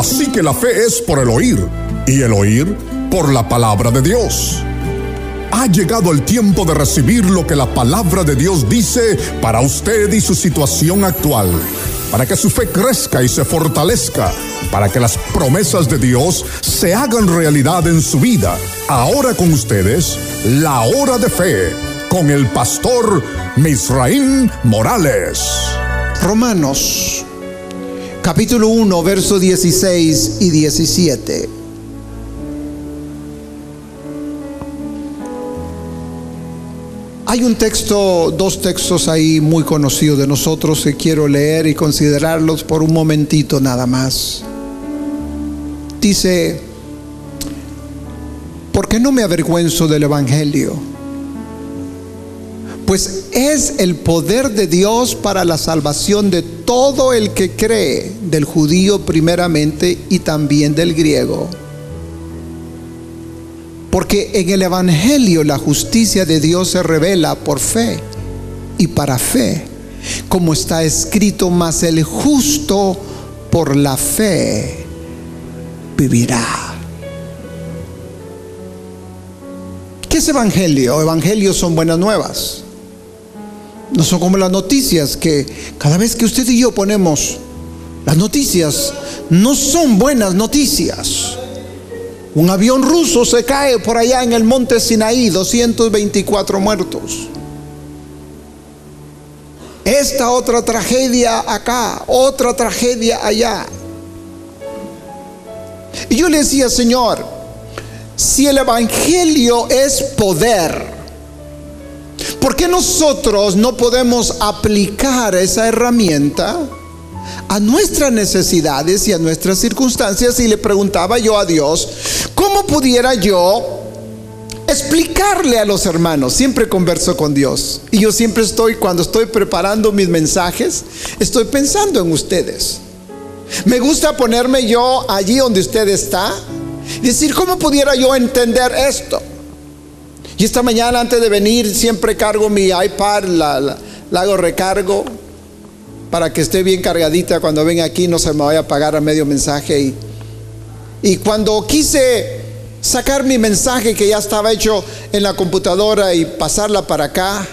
Así que la fe es por el oír y el oír por la palabra de Dios. Ha llegado el tiempo de recibir lo que la palabra de Dios dice para usted y su situación actual, para que su fe crezca y se fortalezca, para que las promesas de Dios se hagan realidad en su vida. Ahora con ustedes, la hora de fe, con el pastor Misraín Morales. Romanos, capítulo 1, versos 16 y 17. Hay un texto, dos textos ahí muy conocidos de nosotros que quiero leer y considerarlos por un momentito nada más. Dice, ¿por qué no me avergüenzo del Evangelio? Pues es el poder de Dios para la salvación de todo el que cree, del judío primeramente y también del griego. Porque en el Evangelio la justicia de Dios se revela por fe y para fe, como está escrito, más el justo por la fe vivirá. ¿Qué es Evangelio? Evangelios son buenas nuevas. No son como las noticias que cada vez que usted y yo ponemos las noticias, no son buenas noticias. Un avión ruso se cae por allá en el monte Sinaí, 224 muertos. Esta otra tragedia acá, otra tragedia allá. Y yo le decía, Señor, si el Evangelio es poder, ¿por qué nosotros no podemos aplicar esa herramienta? a nuestras necesidades y a nuestras circunstancias y le preguntaba yo a Dios, ¿cómo pudiera yo explicarle a los hermanos? Siempre converso con Dios y yo siempre estoy, cuando estoy preparando mis mensajes, estoy pensando en ustedes. Me gusta ponerme yo allí donde usted está decir, ¿cómo pudiera yo entender esto? Y esta mañana antes de venir siempre cargo mi iPad, la, hago recargo para que esté bien cargadita cuando venga aquí, no se me vaya a apagar a medio mensaje. Y, y cuando quise sacar mi mensaje que ya estaba hecho en la computadora y pasarla para acá,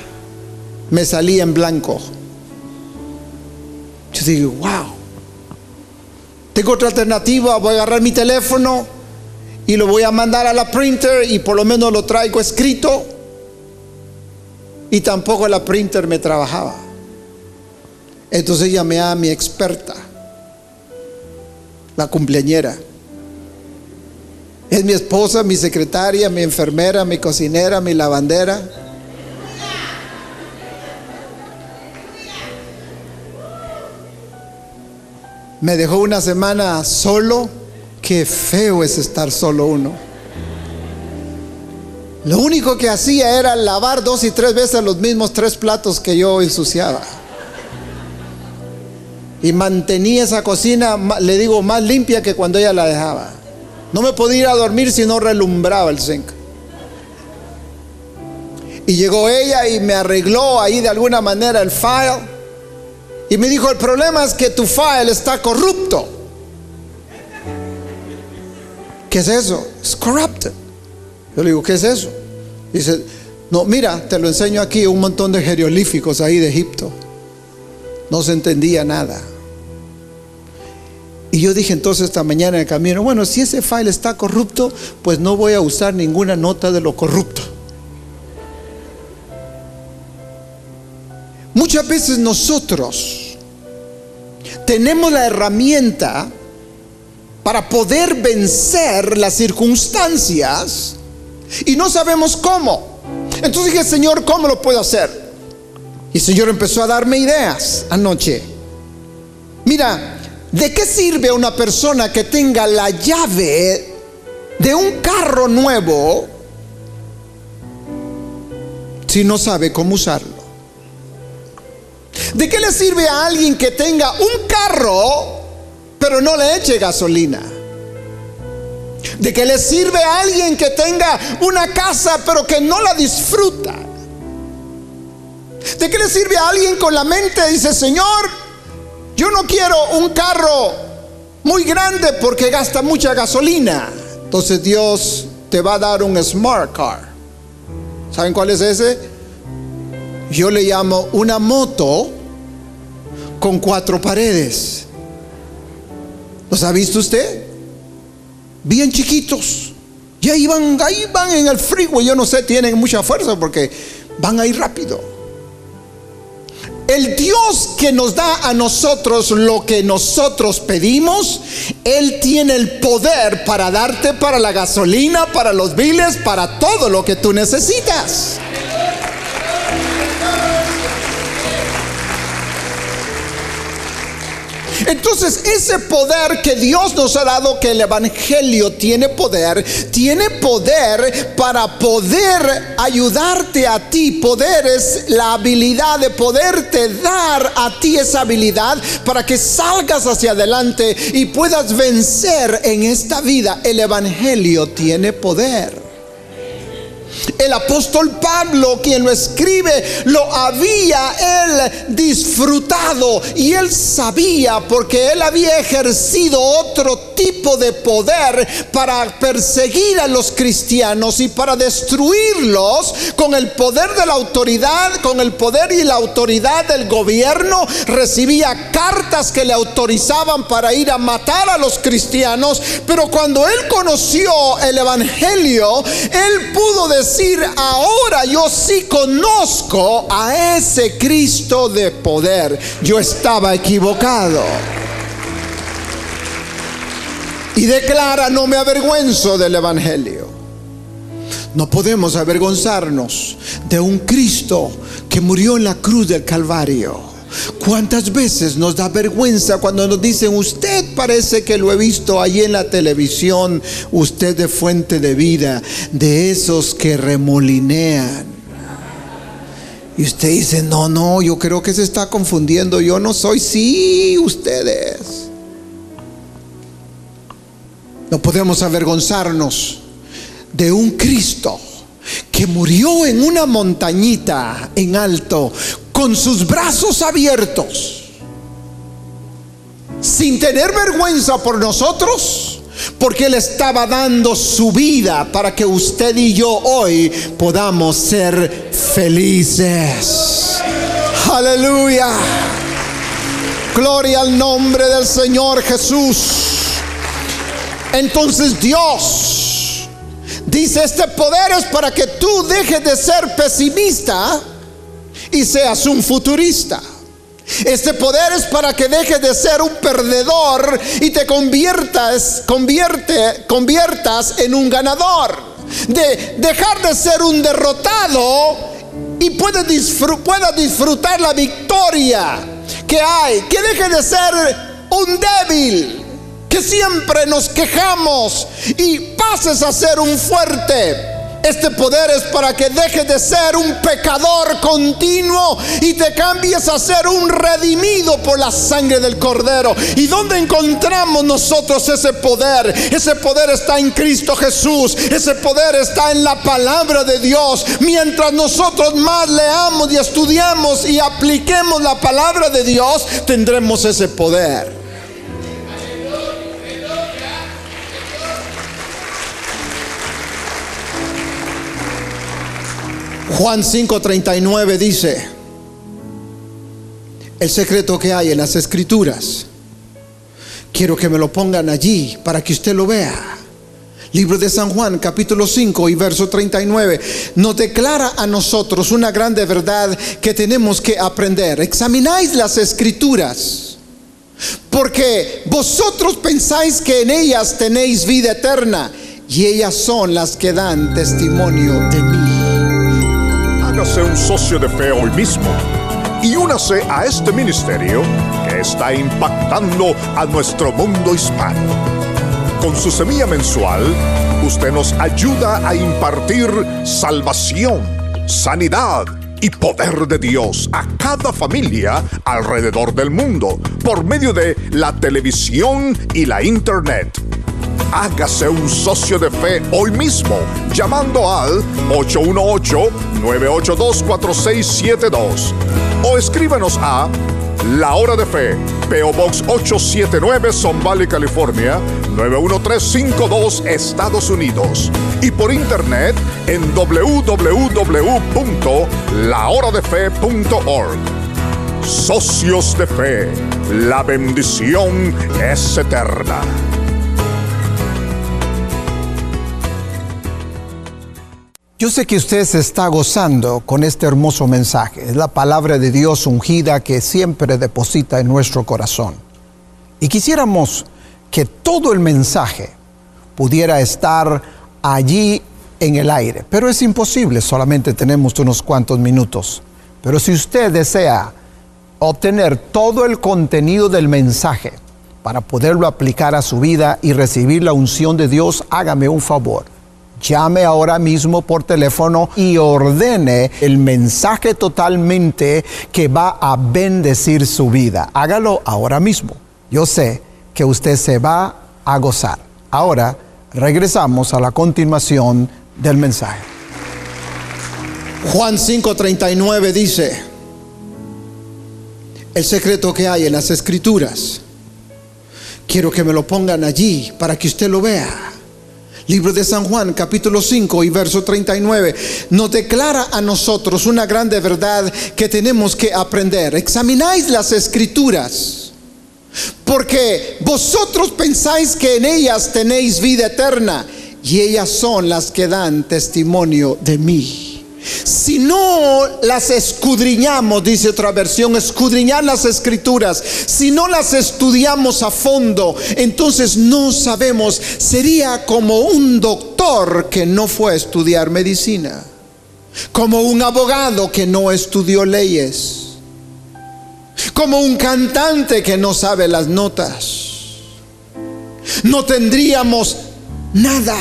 me salí en blanco. Yo digo, wow. Tengo otra alternativa, voy a agarrar mi teléfono y lo voy a mandar a la printer y por lo menos lo traigo escrito. Y tampoco la printer me trabajaba. Entonces llamé a mi experta, la cumpleañera. Es mi esposa, mi secretaria, mi enfermera, mi cocinera, mi lavandera. Me dejó una semana solo. Qué feo es estar solo uno. Lo único que hacía era lavar dos y tres veces los mismos tres platos que yo ensuciaba. Y mantenía esa cocina, le digo, más limpia que cuando ella la dejaba. No me podía ir a dormir si no relumbraba el zinc. Y llegó ella y me arregló ahí de alguna manera el file. Y me dijo, el problema es que tu file está corrupto. ¿Qué es eso? Es corrupted. Yo le digo, ¿qué es eso? Dice, no, mira, te lo enseño aquí, un montón de jeroglíficos ahí de Egipto. No se entendía nada. Y yo dije entonces esta mañana en el camino, bueno, si ese file está corrupto, pues no voy a usar ninguna nota de lo corrupto. Muchas veces nosotros tenemos la herramienta para poder vencer las circunstancias y no sabemos cómo. Entonces dije, Señor, ¿cómo lo puedo hacer? Y el Señor empezó a darme ideas anoche. Mira, ¿de qué sirve a una persona que tenga la llave de un carro nuevo si no sabe cómo usarlo? ¿De qué le sirve a alguien que tenga un carro pero no le eche gasolina? ¿De qué le sirve a alguien que tenga una casa pero que no la disfruta? ¿De qué le sirve a alguien con la mente? Dice, Señor, yo no quiero un carro muy grande porque gasta mucha gasolina. Entonces Dios te va a dar un smart car. ¿Saben cuál es ese? Yo le llamo una moto con cuatro paredes. ¿Los ha visto usted? Bien chiquitos. Y ahí van, ahí van en el freeway. Yo no sé, tienen mucha fuerza porque van ahí rápido. El Dios que nos da a nosotros lo que nosotros pedimos, Él tiene el poder para darte para la gasolina, para los biles, para todo lo que tú necesitas. Entonces ese poder que Dios nos ha dado, que el Evangelio tiene poder, tiene poder para poder ayudarte a ti. Poder es la habilidad de poderte dar a ti esa habilidad para que salgas hacia adelante y puedas vencer en esta vida. El Evangelio tiene poder. El apóstol Pablo, quien lo escribe, lo había él disfrutado y él sabía porque él había ejercido otro tipo de poder para perseguir a los cristianos y para destruirlos con el poder de la autoridad, con el poder y la autoridad del gobierno. Recibía cartas que le autorizaban para ir a matar a los cristianos, pero cuando él conoció el Evangelio, él pudo decir, ahora yo sí conozco a ese Cristo de poder. Yo estaba equivocado y declara, no me avergüenzo del Evangelio. No podemos avergonzarnos de un Cristo que murió en la cruz del Calvario. ¿Cuántas veces nos da vergüenza cuando nos dicen, usted parece que lo he visto ahí en la televisión, usted de fuente de vida, de esos que remolinean? Y usted dice, no, no, yo creo que se está confundiendo, yo no soy, sí, ustedes. No podemos avergonzarnos de un Cristo que murió en una montañita en alto con sus brazos abiertos, sin tener vergüenza por nosotros, porque Él estaba dando su vida para que usted y yo hoy podamos ser felices. Aleluya. Gloria al nombre del Señor Jesús. Entonces Dios dice, este poder es para que tú dejes de ser pesimista y seas un futurista. Este poder es para que dejes de ser un perdedor y te conviertas, convierte, conviertas en un ganador. De dejar de ser un derrotado y puedas, puedas disfrutar la victoria que hay. Que dejes de ser un débil que siempre nos quejamos y pases a ser un fuerte. Este poder es para que dejes de ser un pecador continuo y te cambies a ser un redimido por la sangre del cordero. ¿Y dónde encontramos nosotros ese poder? Ese poder está en Cristo Jesús. Ese poder está en la palabra de Dios. Mientras nosotros más leamos y estudiamos y apliquemos la palabra de Dios, tendremos ese poder. Juan 5:39 dice, el secreto que hay en las escrituras, quiero que me lo pongan allí para que usted lo vea. Libro de San Juan, capítulo 5 y verso 39, nos declara a nosotros una grande verdad que tenemos que aprender. Examináis las escrituras, porque vosotros pensáis que en ellas tenéis vida eterna, y ellas son las que dan testimonio de mí un socio de fe hoy mismo y únase a este ministerio que está impactando a nuestro mundo hispano. Con su semilla mensual, usted nos ayuda a impartir salvación, sanidad y poder de Dios a cada familia alrededor del mundo por medio de la televisión y la internet Hágase un socio de fe hoy mismo llamando al 818-982-4672 o escríbanos a La Hora de Fe, PO Box 879, Son Valley, California, 91352, Estados Unidos. Y por internet en www.lahoradefe.org. Socios de Fe, la bendición es eterna. Yo sé que usted se está gozando con este hermoso mensaje. Es la palabra de Dios ungida que siempre deposita en nuestro corazón. Y quisiéramos que todo el mensaje pudiera estar allí en el aire. Pero es imposible, solamente tenemos unos cuantos minutos. Pero si usted desea obtener todo el contenido del mensaje para poderlo aplicar a su vida y recibir la unción de Dios, hágame un favor llame ahora mismo por teléfono y ordene el mensaje totalmente que va a bendecir su vida. Hágalo ahora mismo. Yo sé que usted se va a gozar. Ahora regresamos a la continuación del mensaje. Juan 5:39 dice, el secreto que hay en las escrituras, quiero que me lo pongan allí para que usted lo vea Libro de San Juan, capítulo 5 y verso 39, nos declara a nosotros una grande verdad que tenemos que aprender. Examináis las escrituras, porque vosotros pensáis que en ellas tenéis vida eterna, y ellas son las que dan testimonio de mí. Si no las escudriñamos, dice otra versión, escudriñar las escrituras, si no las estudiamos a fondo, entonces no sabemos, sería como un doctor que no fue a estudiar medicina, como un abogado que no estudió leyes, como un cantante que no sabe las notas. No tendríamos nada.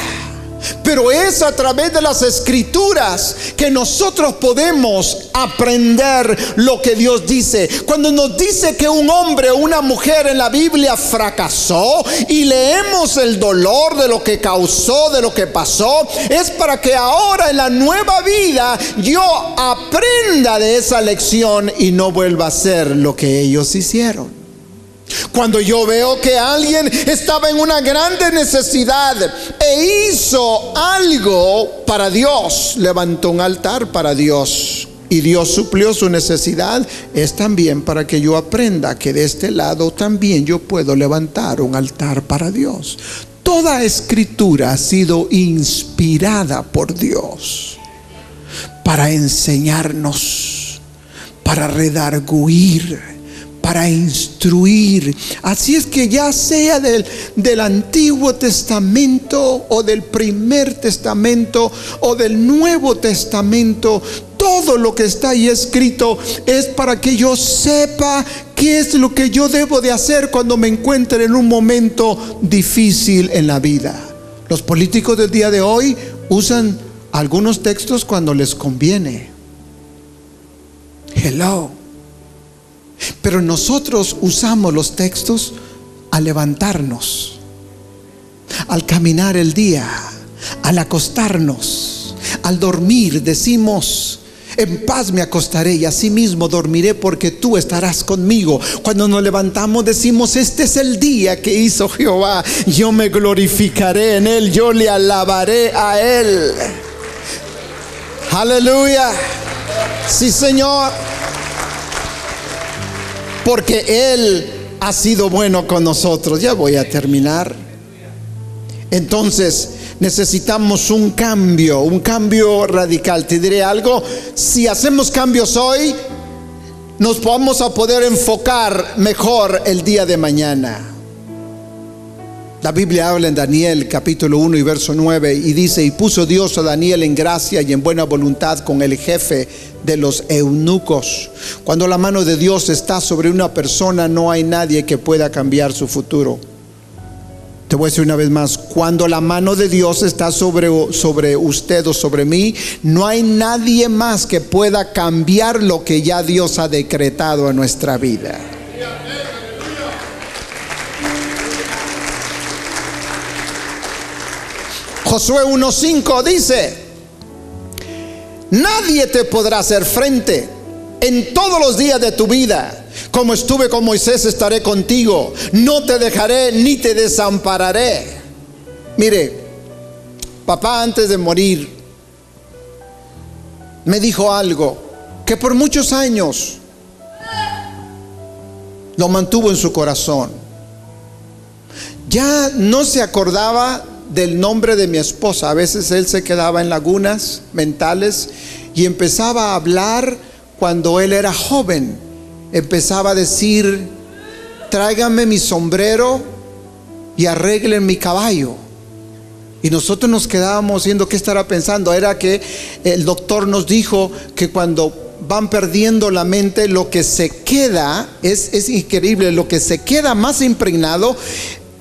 Pero es a través de las escrituras que nosotros podemos aprender lo que Dios dice. Cuando nos dice que un hombre o una mujer en la Biblia fracasó y leemos el dolor de lo que causó, de lo que pasó, es para que ahora en la nueva vida yo aprenda de esa lección y no vuelva a hacer lo que ellos hicieron. Cuando yo veo que alguien estaba en una grande necesidad e hizo algo para Dios, levantó un altar para Dios y Dios suplió su necesidad, es también para que yo aprenda que de este lado también yo puedo levantar un altar para Dios. Toda escritura ha sido inspirada por Dios para enseñarnos, para redarguir para instruir. Así es que ya sea del, del, Antiguo Testamento o del primer Testamento o del Nuevo Testamento, todo lo que está ahí escrito es para que yo sepa qué es lo que yo debo de hacer cuando me encuentre en un momento difícil en la vida. Los políticos del día de hoy usan algunos textos cuando les conviene. Hello. Pero nosotros usamos los textos al levantarnos, al caminar el día, al acostarnos, al dormir. Decimos, en paz me acostaré y así mismo dormiré porque tú estarás conmigo. Cuando nos levantamos decimos, este es el día que hizo Jehová. Yo me glorificaré en él, yo le alabaré a él. Aleluya. Sí, Señor porque Él ha sido bueno con nosotros. Ya voy a terminar. Entonces necesitamos un cambio, un cambio radical. Te diré algo, si hacemos cambios hoy, nos vamos a poder enfocar mejor el día de mañana. La Biblia habla en Daniel capítulo 1 y verso 9 y dice, y puso Dios a Daniel en gracia y en buena voluntad con el jefe de los eunucos. Cuando la mano de Dios está sobre una persona, no hay nadie que pueda cambiar su futuro. Te voy a decir una vez más, cuando la mano de Dios está sobre, sobre usted o sobre mí, no hay nadie más que pueda cambiar lo que ya Dios ha decretado en nuestra vida. Josué 1.5 dice, nadie te podrá hacer frente en todos los días de tu vida Como estuve con Moisés, estaré contigo. No te dejaré ni te desampararé. Mire, papá antes de morir me dijo algo que por muchos años lo mantuvo en su corazón. Ya no se acordaba del nombre de mi esposa. A veces él se quedaba en lagunas mentales y empezaba a hablar cuando él era joven. Empezaba a decir, tráigame mi sombrero y arreglen mi caballo. Y nosotros nos quedábamos viendo qué estará pensando. Era que el doctor nos dijo que cuando van perdiendo la mente, lo que se queda, es, es increíble, lo que se queda más impregnado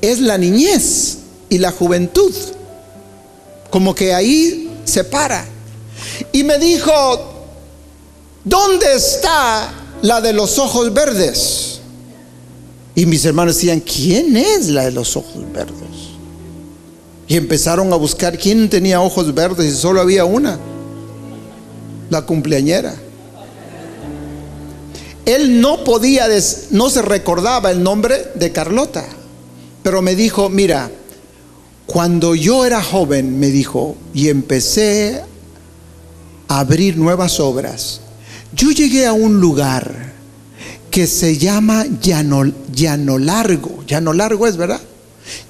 es la niñez y la juventud. Como que ahí se para. Y me dijo, ¿dónde está la de los ojos verdes? Y mis hermanos decían, ¿quién es la de los ojos verdes? Y empezaron a buscar quién tenía ojos verdes y solo había una, la cumpleañera. Él no podía, no se recordaba el nombre de Carlota, pero me dijo, mira, cuando yo era joven, me dijo, y empecé a abrir nuevas obras, yo llegué a un lugar que se llama Llano, Llano Largo. Llano Largo es, ¿verdad?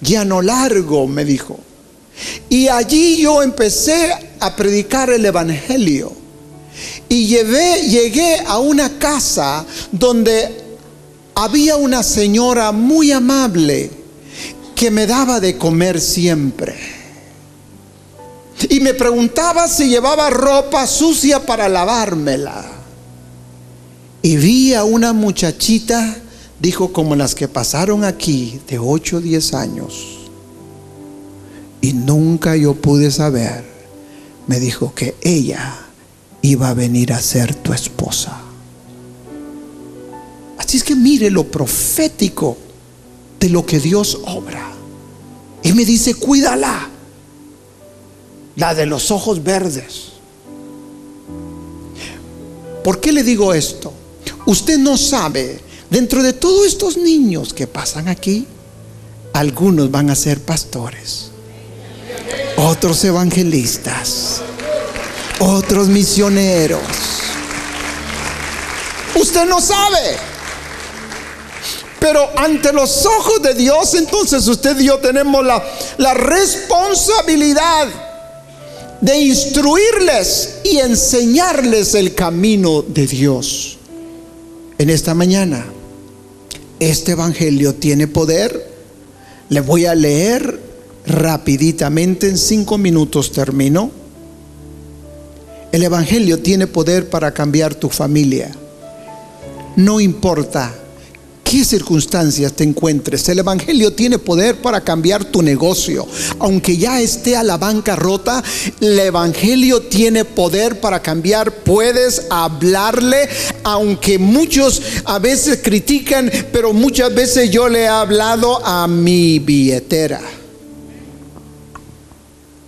Llano Largo, me dijo. Y allí yo empecé a predicar el Evangelio. Y llegué a una casa donde había una señora muy amable que me daba de comer siempre. Y me preguntaba si llevaba ropa sucia para lavármela. Y vi a una muchachita, dijo, como las que pasaron aquí, de 8 o 10 años. Y nunca yo pude saber, me dijo que ella iba a venir a ser tu esposa. Así es que mire lo profético lo que Dios obra. Y me dice, cuídala. La de los ojos verdes. ¿Por qué le digo esto? Usted no sabe, dentro de todos estos niños que pasan aquí, algunos van a ser pastores, otros evangelistas, otros misioneros. Usted no sabe. Pero ante los ojos de Dios, entonces usted y yo tenemos la, la responsabilidad de instruirles y enseñarles el camino de Dios. En esta mañana, este Evangelio tiene poder. Le voy a leer rapiditamente, en cinco minutos termino. El Evangelio tiene poder para cambiar tu familia. No importa qué circunstancias te encuentres, el Evangelio tiene poder para cambiar tu negocio. Aunque ya esté a la bancarrota, el Evangelio tiene poder para cambiar. Puedes hablarle, aunque muchos a veces critican, pero muchas veces yo le he hablado a mi billetera.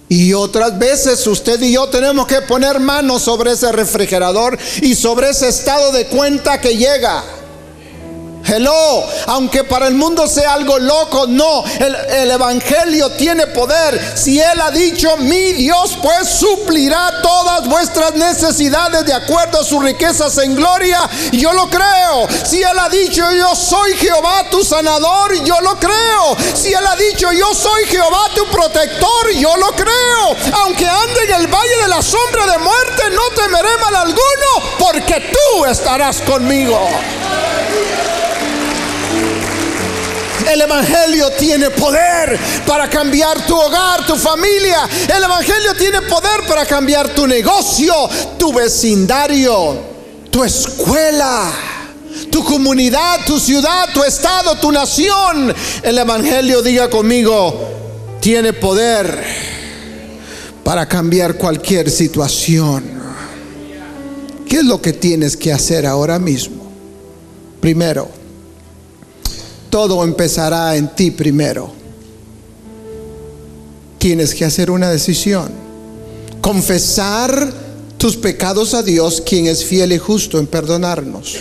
Y otras veces usted y yo tenemos que poner manos sobre ese refrigerador y sobre ese estado de cuenta que llega. Hello, aunque para el mundo sea algo loco, no, el, Evangelio tiene poder. Si Él ha dicho, mi Dios pues suplirá todas vuestras necesidades de acuerdo a sus riquezas en gloria, yo lo creo. Si Él ha dicho, yo soy Jehová tu sanador, yo lo creo. Si Él ha dicho, yo soy Jehová tu protector, yo lo creo. Aunque ande en el valle de la sombra de muerte, no temeré mal alguno, porque tú estarás conmigo. El Evangelio tiene poder para cambiar tu hogar, tu familia. El Evangelio tiene poder para cambiar tu negocio, tu vecindario, tu escuela, tu comunidad, tu ciudad, tu estado, tu nación. El Evangelio, diga conmigo, tiene poder para cambiar cualquier situación. ¿Qué es lo que tienes que hacer ahora mismo? Primero, todo empezará en ti primero. Tienes que hacer una decisión. Confesar tus pecados a Dios, quien es fiel y justo en perdonarnos.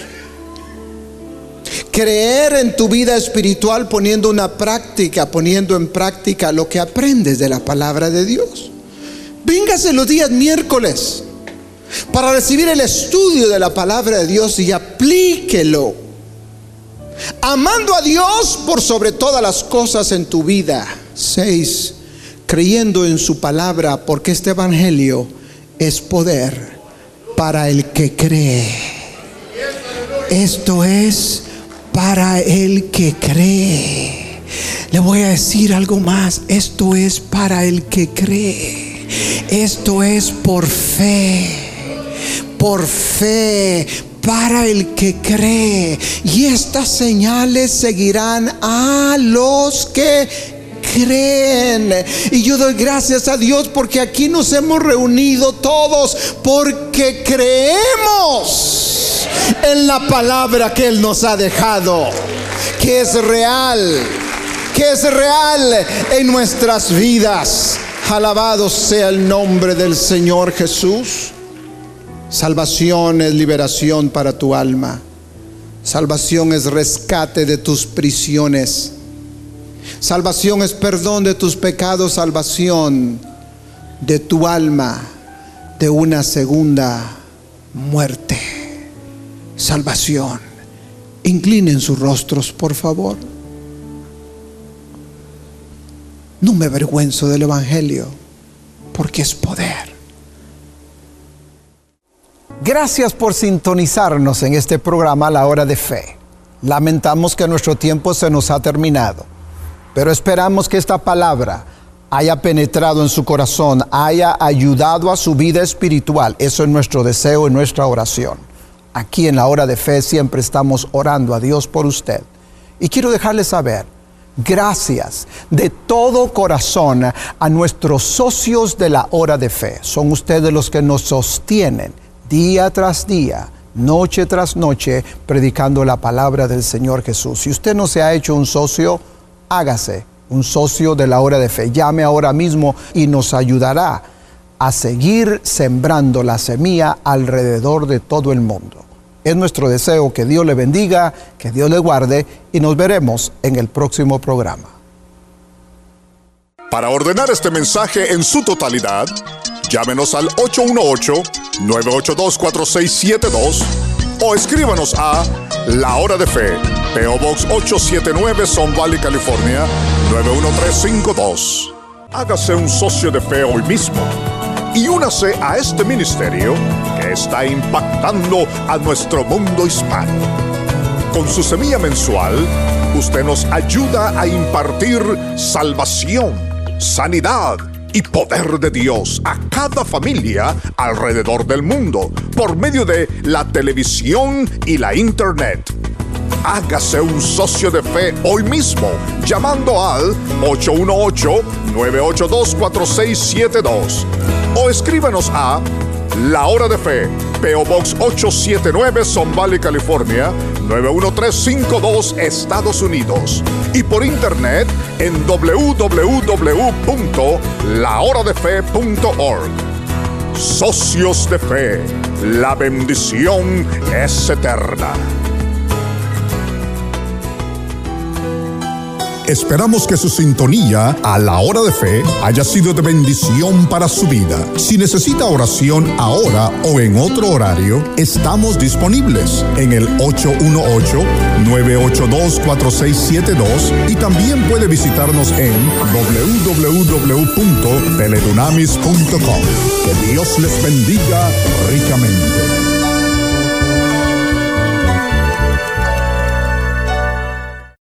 creer en tu vida espiritual poniendo una práctica, poniendo en práctica lo que aprendes de la palabra de Dios. Véngase los días miércoles para recibir el estudio de la palabra de Dios y aplíquelo. Amando a Dios por sobre todas las cosas en tu vida. Seis, creyendo en su palabra porque este evangelio es poder para el que cree. Esto es para el que cree. Le voy a decir algo más. Esto es para el que cree. Esto es por fe. Por fe. Para el que cree. Y estas señales seguirán a los que creen. Y yo doy gracias a Dios porque aquí nos hemos reunido todos porque creemos en la palabra que Él nos ha dejado, que es real, que es real en nuestras vidas. Alabado sea el nombre del Señor Jesús. Salvación es liberación para tu alma. Salvación es rescate de tus prisiones. Salvación es perdón de tus pecados. Salvación de tu alma de una segunda muerte salvación. Inclinen sus rostros, por favor. No me avergüenzo del Evangelio, porque es poder. Gracias por sintonizarnos en este programa La Hora de Fe. Lamentamos que nuestro tiempo se nos ha terminado, pero esperamos que esta palabra haya penetrado en su corazón, haya ayudado a su vida espiritual. Eso es nuestro deseo y nuestra oración aquí en la hora de fe siempre estamos orando a Dios por usted. Y quiero dejarle saber, gracias de todo corazón a nuestros socios de la hora de fe. Son ustedes los que nos sostienen día tras día, noche tras noche, predicando la palabra del Señor Jesús. Si usted no se ha hecho un socio, hágase un socio de la hora de fe. Llame ahora mismo y nos ayudará a seguir sembrando la semilla alrededor de todo el mundo. Es nuestro deseo que Dios le bendiga, que Dios le guarde y nos veremos en el próximo programa. Para ordenar este mensaje en su totalidad, llámenos al 818-982-4672 o escríbanos a La Hora de Fe, PO Box 879 Son Valley, California 91352. Hágase un socio de fe hoy mismo y únase a este ministerio que está impactando a nuestro mundo hispano. Con su semilla mensual, usted nos ayuda a impartir salvación, sanidad y poder de Dios a cada familia alrededor del mundo por medio de la televisión y la internet. Hágase un socio de fe hoy mismo llamando al 818-982-4672 o escríbanos a La Hora de Fe, PO Box 879, Son Valley, California 91352, Estados Unidos. Y por internet en www.lahoradefe.org. Socios de Fe, la bendición es eterna. Esperamos que su sintonía a la hora de fe haya sido de bendición para su vida. Si necesita oración ahora o en otro horario, estamos disponibles en el 818-982-4672 y también puede visitarnos en www.teledunamis.com. Que Dios les bendiga ricamente.